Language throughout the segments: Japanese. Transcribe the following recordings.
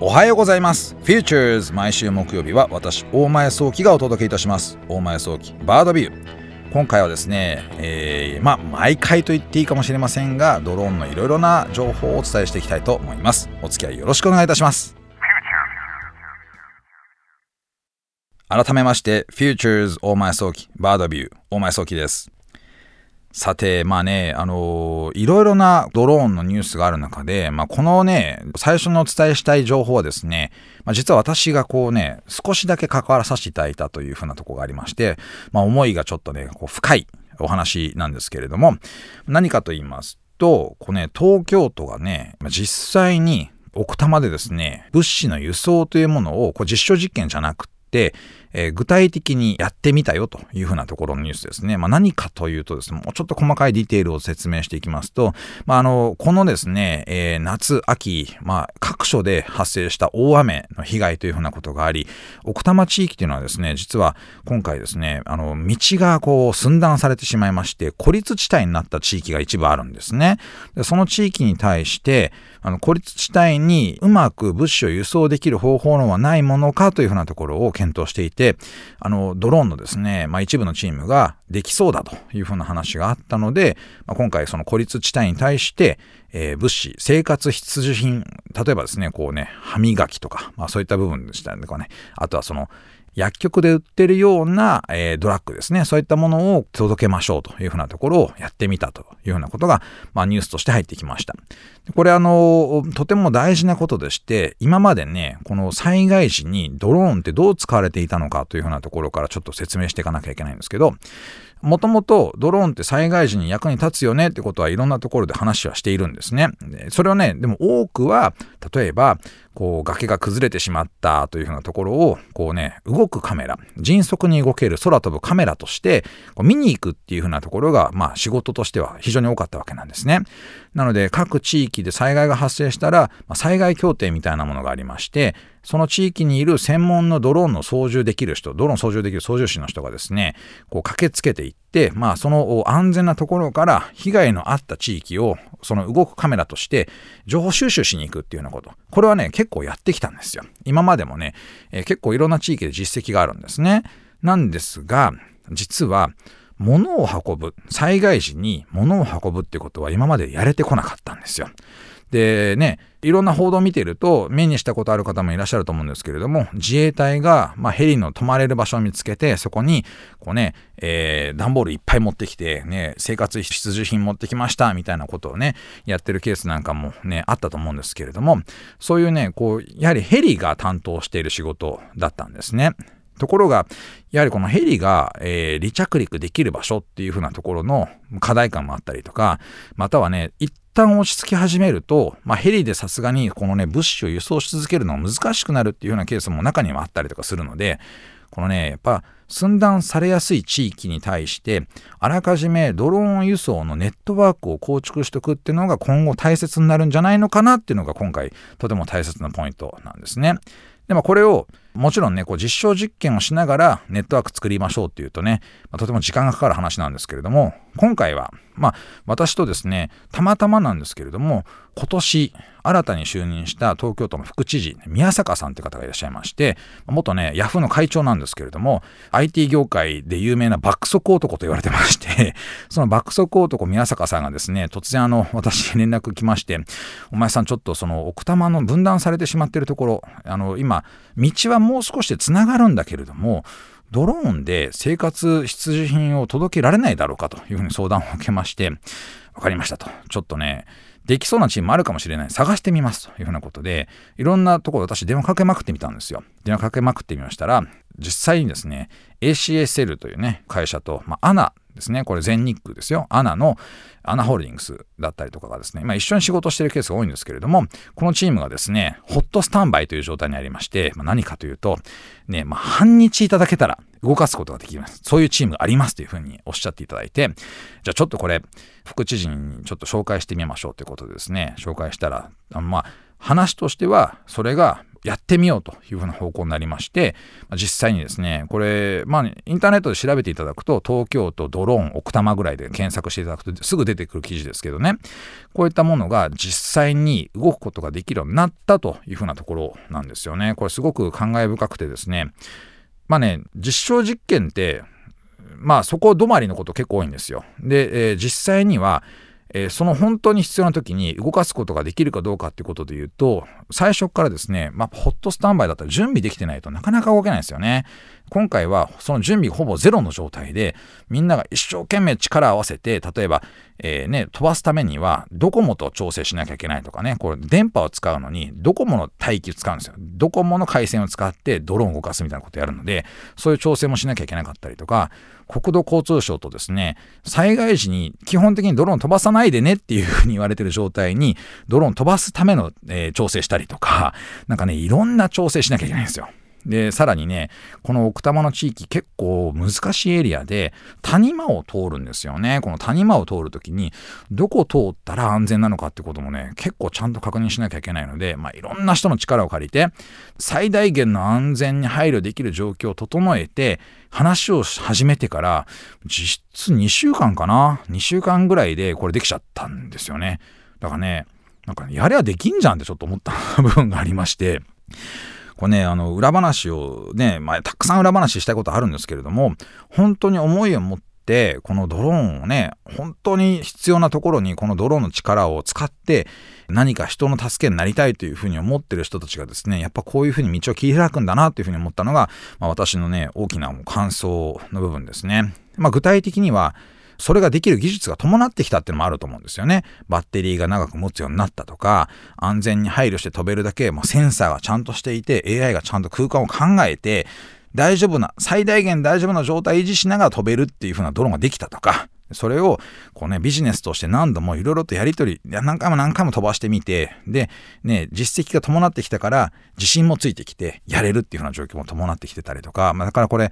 おはようございます。Futures 毎週木曜日は私大前早期がお届けいたします。大前早期バードビュー。今回はですね、えー、まあ毎回と言っていいかもしれませんがドローンのいろいろな情報をお伝えしていきたいと思います。お付き合いよろしくお願いいたします。改めまして Futures 大前早期バードビュー。大前早期ですさて、まあね、あのー、いろいろなドローンのニュースがある中で、まあ、このね、最初にお伝えしたい情報はですね、まあ、実は私がこうね、少しだけ関わらさせていただいたというふうなとこがありまして、まあ、思いがちょっとね、こう深いお話なんですけれども、何かと言いますと、こうね、東京都がね、実際に奥多摩でですね、物資の輸送というものをこう実証実験じゃなくて、えー、具体的にやってみたよというふうなところのニュースですね。まあ、何かというとですね、もうちょっと細かいディテールを説明していきますと、まあ、あの、このですね、えー、夏、秋、まあ、各所で発生した大雨の被害というふうなことがあり、奥多摩地域というのはですね、実は今回ですね、あの、道がこう寸断されてしまいまして、孤立地帯になった地域が一部あるんですね。でその地域に対して、あの孤立地帯にうまく物資を輸送できる方法のはないものかというふうなところを検討していて、あの、ドローンのですね、まあ、一部のチームができそうだというふうな話があったので、まあ、今回その孤立地帯に対して、えー、物資、生活必需品、例えばですね、こうね、歯磨きとか、まあそういった部分でしたりとかね、あとはその、薬局で売ってるような、えー、ドラッグですね。そういったものを届けましょうというふうなところをやってみたというふうなことが、まあ、ニュースとして入ってきました。これあの、とても大事なことでして、今までね、この災害時にドローンってどう使われていたのかというふうなところからちょっと説明していかなきゃいけないんですけど、もともとドローンって災害時に役に立つよねってことはいろんなところで話はしているんですね。それはね、でも多くは、例えば、こう崖が崩れてしまったというふうなところを、こうね、動くカメラ、迅速に動ける空飛ぶカメラとして、こう見に行くっていうふうなところが、まあ仕事としては非常に多かったわけなんですね。なので、各地域で災害が発生したら、ま、災害協定みたいなものがありまして、その地域にいる専門のドローンの操縦できる人、ドローン操縦できる操縦士の人がですね、こう駆けつけていって、まあその安全なところから被害のあった地域をその動くカメラとして情報収集しに行くっていうようなこと。これはね、結構やってきたんですよ。今までもね、えー、結構いろんな地域で実績があるんですね。なんですが、実は、物を運ぶ、災害時に物を運ぶってことは今までやれてこなかったんですよ。でね、いろんな報道を見ていると、目にしたことある方もいらっしゃると思うんですけれども、自衛隊が、まあ、ヘリの泊まれる場所を見つけて、そこに、こうね、えー、段ボールいっぱい持ってきて、ね、生活必需品持ってきました、みたいなことをね、やってるケースなんかもね、あったと思うんですけれども、そういうね、こう、やはりヘリが担当している仕事だったんですね。ところが、やはりこのヘリが、えー、離着陸できる場所っていう風なところの課題感もあったりとか、またはね、一旦落ち着き始めると、まあ、ヘリでさすがにこのね、物資を輸送し続けるのが難しくなるっていうようなケースも中にはあったりとかするので、このね、やっぱ寸断されやすい地域に対して、あらかじめドローン輸送のネットワークを構築しておくっていうのが今後大切になるんじゃないのかなっていうのが今回とても大切なポイントなんですね。でもこれをもちろんね、こう実証実験をしながらネットワーク作りましょうっていうとね、まあ、とても時間がかかる話なんですけれども、今回は、まあ私とですね、たまたまなんですけれども、今年新たに就任した東京都の副知事、宮坂さんって方がいらっしゃいまして、元ね、ヤフーの会長なんですけれども、IT 業界で有名な爆速男と言われてまして、その爆速男宮坂さんがですね、突然あの、私に連絡来まして、お前さんちょっとその奥多摩の分断されてしまってるところ、あの、今、道はもうもう少しでつながるんだけれども、ドローンで生活必需品を届けられないだろうかというふうに相談を受けまして、わかりましたと。ちょっとね、できそうなチームもあるかもしれない。探してみますというふうなことで、いろんなところ私電話かけまくってみたんですよ。電話かけまくってみましたら、実際にですね、ACSL というね、会社と、まあ、ANA ですね、これ全日空ですよ。ANA の、アナホールディングスだったりとかがですね、まあ、一緒に仕事してるケースが多いんですけれども、このチームがですね、ホットスタンバイという状態にありまして、まあ、何かというと、ね、まあ、半日いただけたら動かすことができます。そういうチームがありますというふうにおっしゃっていただいて、じゃあちょっとこれ、副知事にちょっと紹介してみましょうということでですね、紹介したら、あのまあ、話としては、それがやってみようというふうな方向になりまして、ま実際にですね、これ、まあ、インターネットで調べていただくと、東京都ドローン奥多摩ぐらいで検索していただくとすぐ出てくる記事ですけどね、こういったものが実際に動くことができるようになったというふうなところなんですよね。これすごく感慨深くてですね、まあね、実証実験って、まあそこ止まりのこと結構多いんですよ。で、えー、実際には、えー、その本当に必要な時に動かすことができるかどうかっていうことで言うと、最初からですね、まあ、ホットスタンバイだったら準備できてないとなかなか動けないですよね。今回はその準備ほぼゼロの状態で、みんなが一生懸命力を合わせて、例えば、えー、ね、飛ばすためには、ドコモと調整しなきゃいけないとかね、これ電波を使うのに、ドコモの帯域を使うんですよ。ドコモの回線を使ってドローンを動かすみたいなことやるので、そういう調整もしなきゃいけなかったりとか、国土交通省とですね、災害時に基本的にドローン飛ばさないでねっていうふうに言われてる状態に、ドローン飛ばすための、えー、調整したりとか、なんかね、いろんな調整しなきゃいけないんですよ。で、さらにね、この奥多摩の地域結構難しいエリアで谷間を通るんですよね。この谷間を通るときにどこ通ったら安全なのかってこともね、結構ちゃんと確認しなきゃいけないので、まあいろんな人の力を借りて最大限の安全に配慮できる状況を整えて話を始めてから実質2週間かな ?2 週間ぐらいでこれできちゃったんですよね。だからね、なんか、ね、やればできんじゃんってちょっと思った部分がありまして、これね、あの、裏話をね、まあ、たくさん裏話したいことあるんですけれども、本当に思いを持って、このドローンをね、本当に必要なところにこのドローンの力を使って、何か人の助けになりたいというふうに思ってる人たちがですね、やっぱこういうふうに道を切り開くんだなというふうに思ったのが、まあ、私のね、大きな感想の部分ですね。まあ、具体的には、それができる技術が伴ってきたっていうのもあると思うんですよね。バッテリーが長く持つようになったとか、安全に配慮して飛べるだけ、もうセンサーがちゃんとしていて、AI がちゃんと空間を考えて、大丈夫な、最大限大丈夫な状態維持しながら飛べるっていう風なドローンができたとか、それを、こうね、ビジネスとして何度もいろいろとやりとり、何回も何回も飛ばしてみて、で、ね、実績が伴ってきたから、自信もついてきて、やれるっていう風な状況も伴ってきてたりとか、まあ、だからこれ、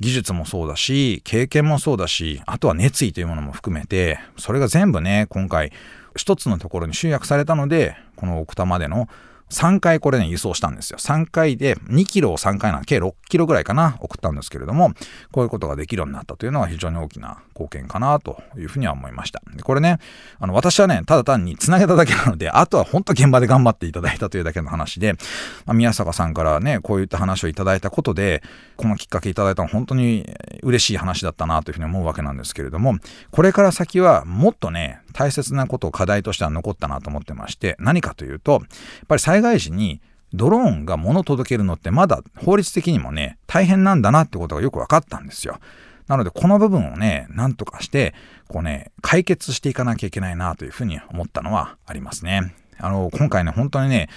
技術もそうだし、経験もそうだし、あとは熱意というものも含めて、それが全部ね、今回、一つのところに集約されたので、この奥多摩での3回これね、輸送したんですよ。3回で2キロを3回な計6キロぐらいかな、送ったんですけれども、こういうことができるようになったというのは非常に大きな貢献かなというふうには思いました。でこれね、あの、私はね、ただ単に繋げただけなので、あとは本当現場で頑張っていただいたというだけの話で、まあ、宮坂さんからね、こういった話をいただいたことで、このきっかけいただいたのは本当に嬉しい話だったなというふうに思うわけなんですけれども、これから先はもっとね、大切なことを課題としては残ったなと思ってまして、何かというと、やっぱり災害時にドローンが物を届けるのってまだ法律的にもね、大変なんだなってことがよく分かったんですよ。なので、この部分をね、なんとかして、こうね、解決していかなきゃいけないなというふうに思ったのはありますね。あの、今回ね、本当にね、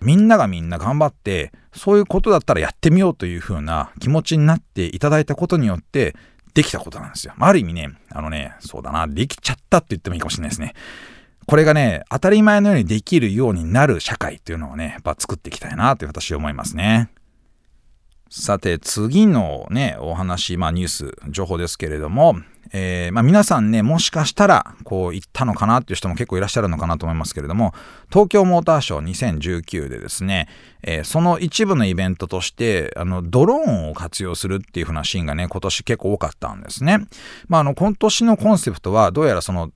みんながみんな頑張って、そういうことだったらやってみようというふうな気持ちになっていただいたことによって、できたことなんですよ。ある意味ね、あのね、そうだな、できちゃったって言ってもいいかもしれないですね。これがね、当たり前のようにできるようになる社会っていうのをね、やっぱ作っていきたいなって私は思いますね。さて、次のね、お話、まあニュース、情報ですけれども、えー、まあ、皆さんね、もしかしたら、こう言ったのかなっていう人も結構いらっしゃるのかなと思いますけれども、東京モーターショー2019でですね、えー、その一部のイベントとして、あの、ドローンを活用するっていう風なシーンがね、今年結構多かったんですね。まあ、あの、今年のコンセプトは、どうやらその、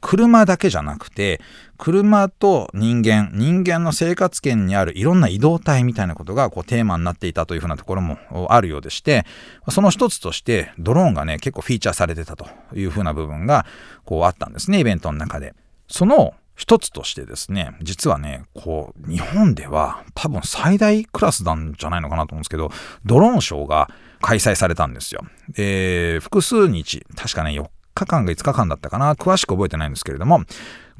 車だけじゃなくて、車と人間、人間の生活圏にあるいろんな移動体みたいなことがこうテーマになっていたというふうなところもあるようでして、その一つとしてドローンがね、結構フィーチャーされてたというふうな部分がこうあったんですね、イベントの中で。その一つとしてですね、実はね、こう、日本では多分最大クラスなんじゃないのかなと思うんですけど、ドローンショーが開催されたんですよ。で、複数日、確かね、4日間が5日間だったかな。詳しく覚えてないんですけれども、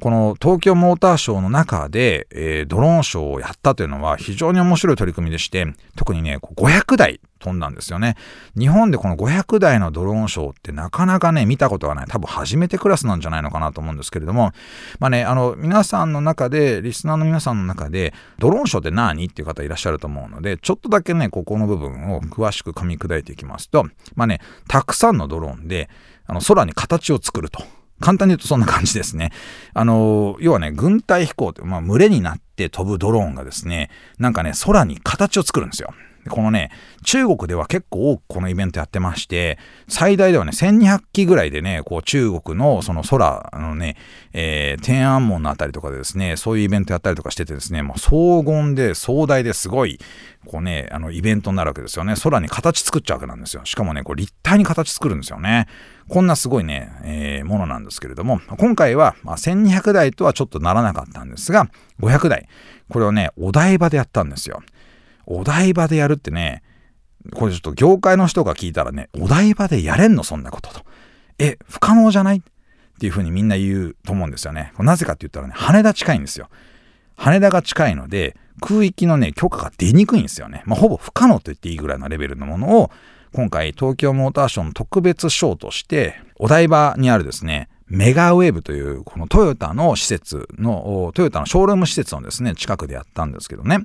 この東京モーターショーの中で、えー、ドローンショーをやったというのは非常に面白い取り組みでして、特にね、500台飛んだんですよね。日本でこの500台のドローンショーってなかなかね、見たことがない。多分初めてクラスなんじゃないのかなと思うんですけれども、まあね、あの、皆さんの中で、リスナーの皆さんの中で、ドローンショーって何っていう方いらっしゃると思うので、ちょっとだけね、ここの部分を詳しく噛み砕いていきますと、まあね、たくさんのドローンで、あの空に形を作ると。簡単に言うとそんな感じですね。あの、要はね、軍隊飛行って、まあ、群れになって飛ぶドローンがですね、なんかね、空に形を作るんですよ。このね、中国では結構多くこのイベントやってまして、最大ではね、1200機ぐらいでね、こう中国のその空のね、えー、天安門のあたりとかでですね、そういうイベントやったりとかしててですね、もう荘厳で壮大ですごい、こうね、あの、イベントになるわけですよね。空に形作っちゃうわけなんですよ。しかもね、こう立体に形作るんですよね。こんなすごいね、えー、ものなんですけれども、今回は、まあ、1200台とはちょっとならなかったんですが、500台。これをね、お台場でやったんですよ。お台場でやるってね、これちょっと業界の人が聞いたらね、お台場でやれんのそんなことと。え、不可能じゃないっていうふうにみんな言うと思うんですよね。なぜかって言ったらね、羽田近いんですよ。羽田が近いので、空域のね、許可が出にくいんですよね。まあ、ほぼ不可能と言っていいぐらいのレベルのものを、今回東京モーターショーの特別ショーとして、お台場にあるですね、メガウェーブというこのトヨタの施設の、トヨタのショールーム施設のですね、近くでやったんですけどね。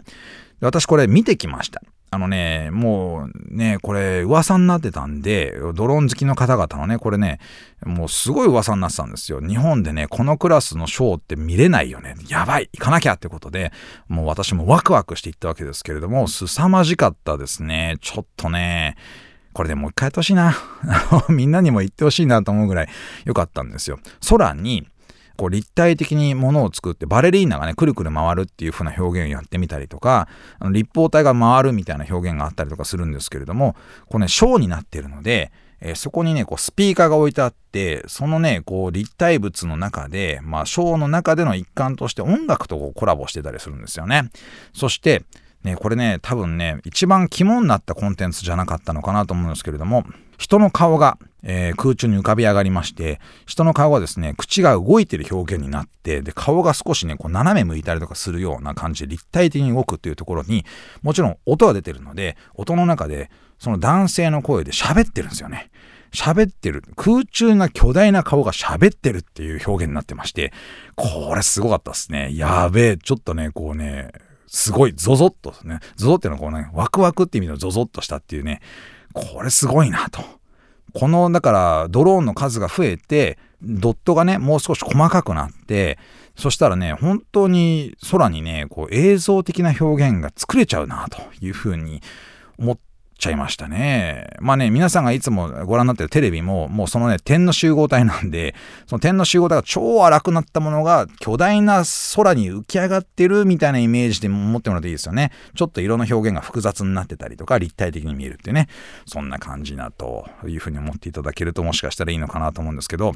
私これ見てきました。あのね、もうね、これ噂になってたんで、ドローン好きの方々のね、これね、もうすごい噂になってたんですよ。日本でね、このクラスのショーって見れないよね。やばい行かなきゃってことで、もう私もワクワクしていったわけですけれども、凄まじかったですね。ちょっとね、これでもう一回やってほしいな。みんなにも言ってほしいなと思うぐらい良かったんですよ。空にこう立体的にものを作ってバレリーナがねくるくる回るっていう風な表現をやってみたりとかあの立方体が回るみたいな表現があったりとかするんですけれどもこれねショーになってるので、えー、そこにねこうスピーカーが置いてあってそのねこう立体物の中でまあショーの中での一環として音楽とコラボしてたりするんですよねそしてね、これね、多分ね、一番肝になったコンテンツじゃなかったのかなと思うんですけれども、人の顔が、えー、空中に浮かび上がりまして、人の顔がですね、口が動いてる表現になって、で、顔が少しね、こう斜め向いたりとかするような感じで立体的に動くっていうところに、もちろん音が出てるので、音の中で、その男性の声で喋ってるんですよね。喋ってる。空中な巨大な顔が喋ってるっていう表現になってまして、これすごかったですね。やべえ、ちょっとね、こうね、すごいゾゾッとですね、ゾゾっていうのはこうね、ワクワクって意味のゾゾッとしたっていうね、これすごいなと。この、だからドローンの数が増えて、ドットがね、もう少し細かくなって、そしたらね、本当に空にね、こう映像的な表現が作れちゃうなというふうに思っちゃいましたね。まあね、皆さんがいつもご覧になってるテレビも、もうそのね、点の集合体なんで、その点の集合体が超荒くなったものが巨大な空に浮き上がってるみたいなイメージで持ってもらうといいですよね。ちょっと色の表現が複雑になってたりとか、立体的に見えるっていうね、そんな感じなというふうに思っていただけるともしかしたらいいのかなと思うんですけど、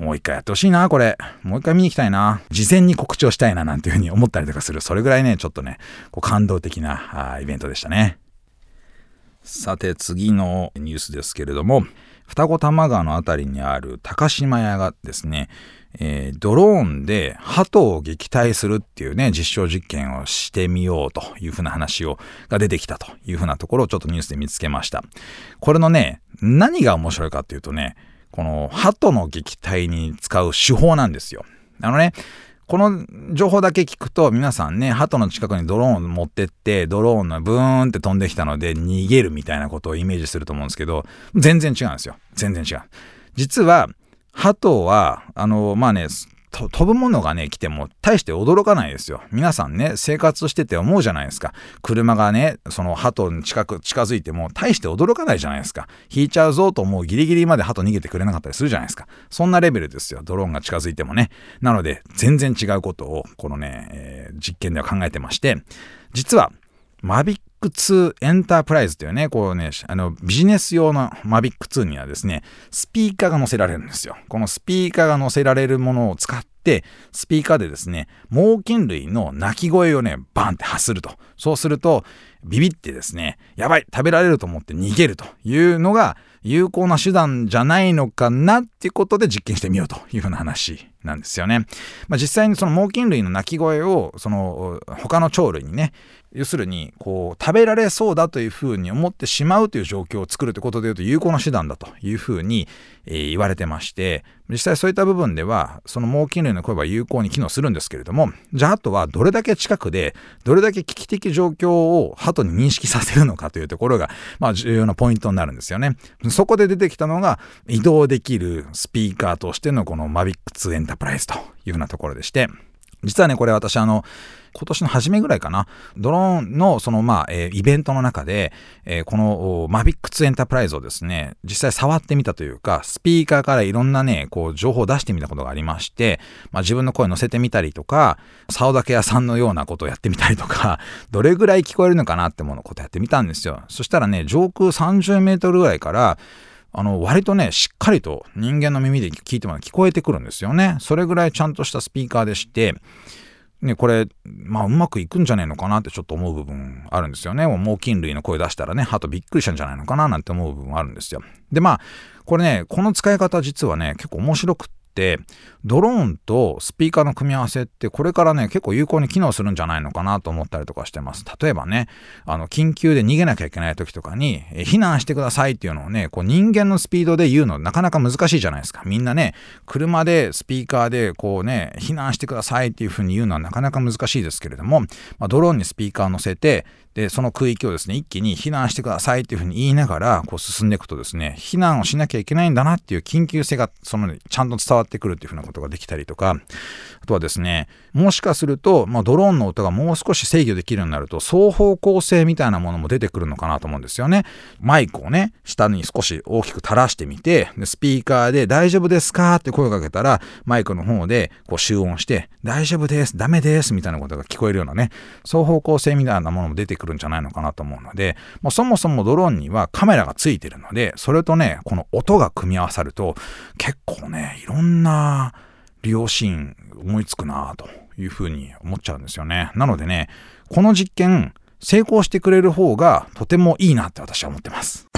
もう一回やってほしいな、これ。もう一回見に行きたいな。事前に告知をしたいな、なんていうふうに思ったりとかする。それぐらいね、ちょっとね、こう感動的なあイベントでしたね。さて次のニュースですけれども双子玉川の辺りにある高島屋がですね、えー、ドローンで鳩を撃退するっていうね実証実験をしてみようというふうな話をが出てきたというふうなところをちょっとニュースで見つけました。これのね何が面白いかっていうとねこの鳩の撃退に使う手法なんですよ。あのねこの情報だけ聞くと皆さんね、鳩の近くにドローンを持ってって、ドローンのブーンって飛んできたので逃げるみたいなことをイメージすると思うんですけど、全然違うんですよ。全然違う。実は、鳩は、あの、まあね、飛ぶものがね、来ても大して驚かないですよ。皆さんね、生活してて思うじゃないですか。車がね、その鳩に近く、近づいても大して驚かないじゃないですか。引いちゃうぞと思うギリギリまで鳩逃げてくれなかったりするじゃないですか。そんなレベルですよ。ドローンが近づいてもね。なので、全然違うことを、このね、えー、実験では考えてまして、実は、マビック2エンタープライズというね、こうね、あの、ビジネス用のマビック2にはですね、スピーカーが載せられるんですよ。このスピーカーが載せられるものを使って、スピーカーでですね、猛禽類の鳴き声をね、バンって発すると。そうすると、ビビってですね、やばい食べられると思って逃げるというのが有効な手段じゃないのかなっていうことで実験してみようというふうな話なんですよね。まあ、実際にその猛禽類の鳴き声をその他の鳥類にね要するにこう食べられそうだというふうに思ってしまうという状況を作るということでいうと有効な手段だというふうに、えー、言われてまして実際そういった部分ではその猛禽類の声は有効に機能するんですけれどもじゃああとはどれだけ近くでどれだけ危機的状況を鳩に認識させるのかというところが、まあ、重要なポイントになるんですよね。そこで出てきたのが移動できるスピーカーとしてのこのマビック2エンタープライズというふうなところでして実はねこれ私あの今年の初めぐらいかな、ドローンのそのまあ、えー、イベントの中で、えー、この Mavic エンタープライズをですね、実際触ってみたというか、スピーカーからいろんなね、こう情報を出してみたことがありまして、まあ、自分の声を乗せてみたりとか、竿竹屋さんのようなことをやってみたりとか、どれぐらい聞こえるのかなってものことやってみたんですよ。そしたらね、上空30メートルぐらいから、あの、割とね、しっかりと人間の耳で聞いても聞こえてくるんですよね。それぐらいちゃんとしたスピーカーでして、ね、これ、まあ、うまくいくんじゃねえのかなってちょっと思う部分あるんですよね。もう猛禽類の声出したらね、鳩びっくりしたんじゃないのかななんて思う部分あるんですよ。で、まあ、これね、この使い方実はね、結構面白くって、ドローンとスピーカーの組み合わせってこれからね結構有効に機能するんじゃないのかなと思ったりとかしてます。例えばねあの緊急で逃げなきゃいけない時とかに避難してくださいっていうのをねこう人間のスピードで言うのなかなか難しいじゃないですか。みんなね車でスピーカーでこうね避難してくださいっていうふうに言うのはなかなか難しいですけれども、まあ、ドローンにスピーカーを乗せてで、その空域をですね、一気に避難してくださいっていうふうに言いながら、こう進んでいくとですね、避難をしなきゃいけないんだなっていう緊急性が、その、ちゃんと伝わってくるっていうふうなことができたりとか、あとはですね、もしかすると、まあ、ドローンの音がもう少し制御できるようになると、双方向性みたいなものも出てくるのかなと思うんですよね。マイクをね、下に少し大きく垂らしてみて、でスピーカーで大丈夫ですかって声をかけたら、マイクの方でこう集音して、大丈夫です、ダメですみたいなことが聞こえるようなね、双方向性みたいなものも出てくるんじゃないのかなと思うので、まあ、そもそもドローンにはカメラがついてるので、それとね、この音が組み合わさると、結構ね、いろんな利用シーン思いつくなというふうに思っちゃうんですよね。なのでね、この実験、成功してくれる方がとてもいいなって私は思ってます。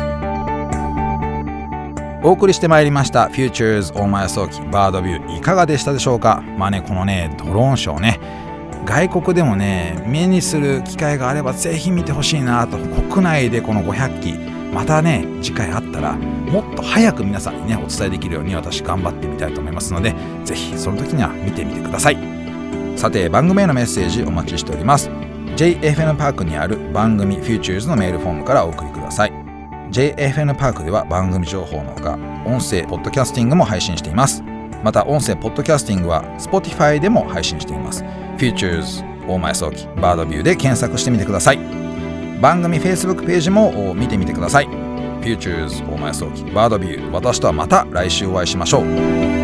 お送りしてまいりました Futures 大前早期バードビューいかがでしたでしょうか？まあねこのねドローンショーね外国でもね目にする機会があればぜひ見てほしいなと。国内でこの500機またね次回あったらもっと早く皆さんにねお伝えできるように私頑張ってみたいと思いますのでぜひその時には見てみてください。さて番組へのメッセージお待ちしております。JFN パークにある番組 Futures のメールフォームからお送りください。JFN パークでは番組情報のほか音声ポッドキャスティングも配信しています。また音声ポッドキャスティングは Spotify でも配信しています。Futures 大前早期バードビューで検索してみてください。番組 Facebook ページも見てみてください。Futures 大前早期バードビュー私とはまた来週お会いしましょう。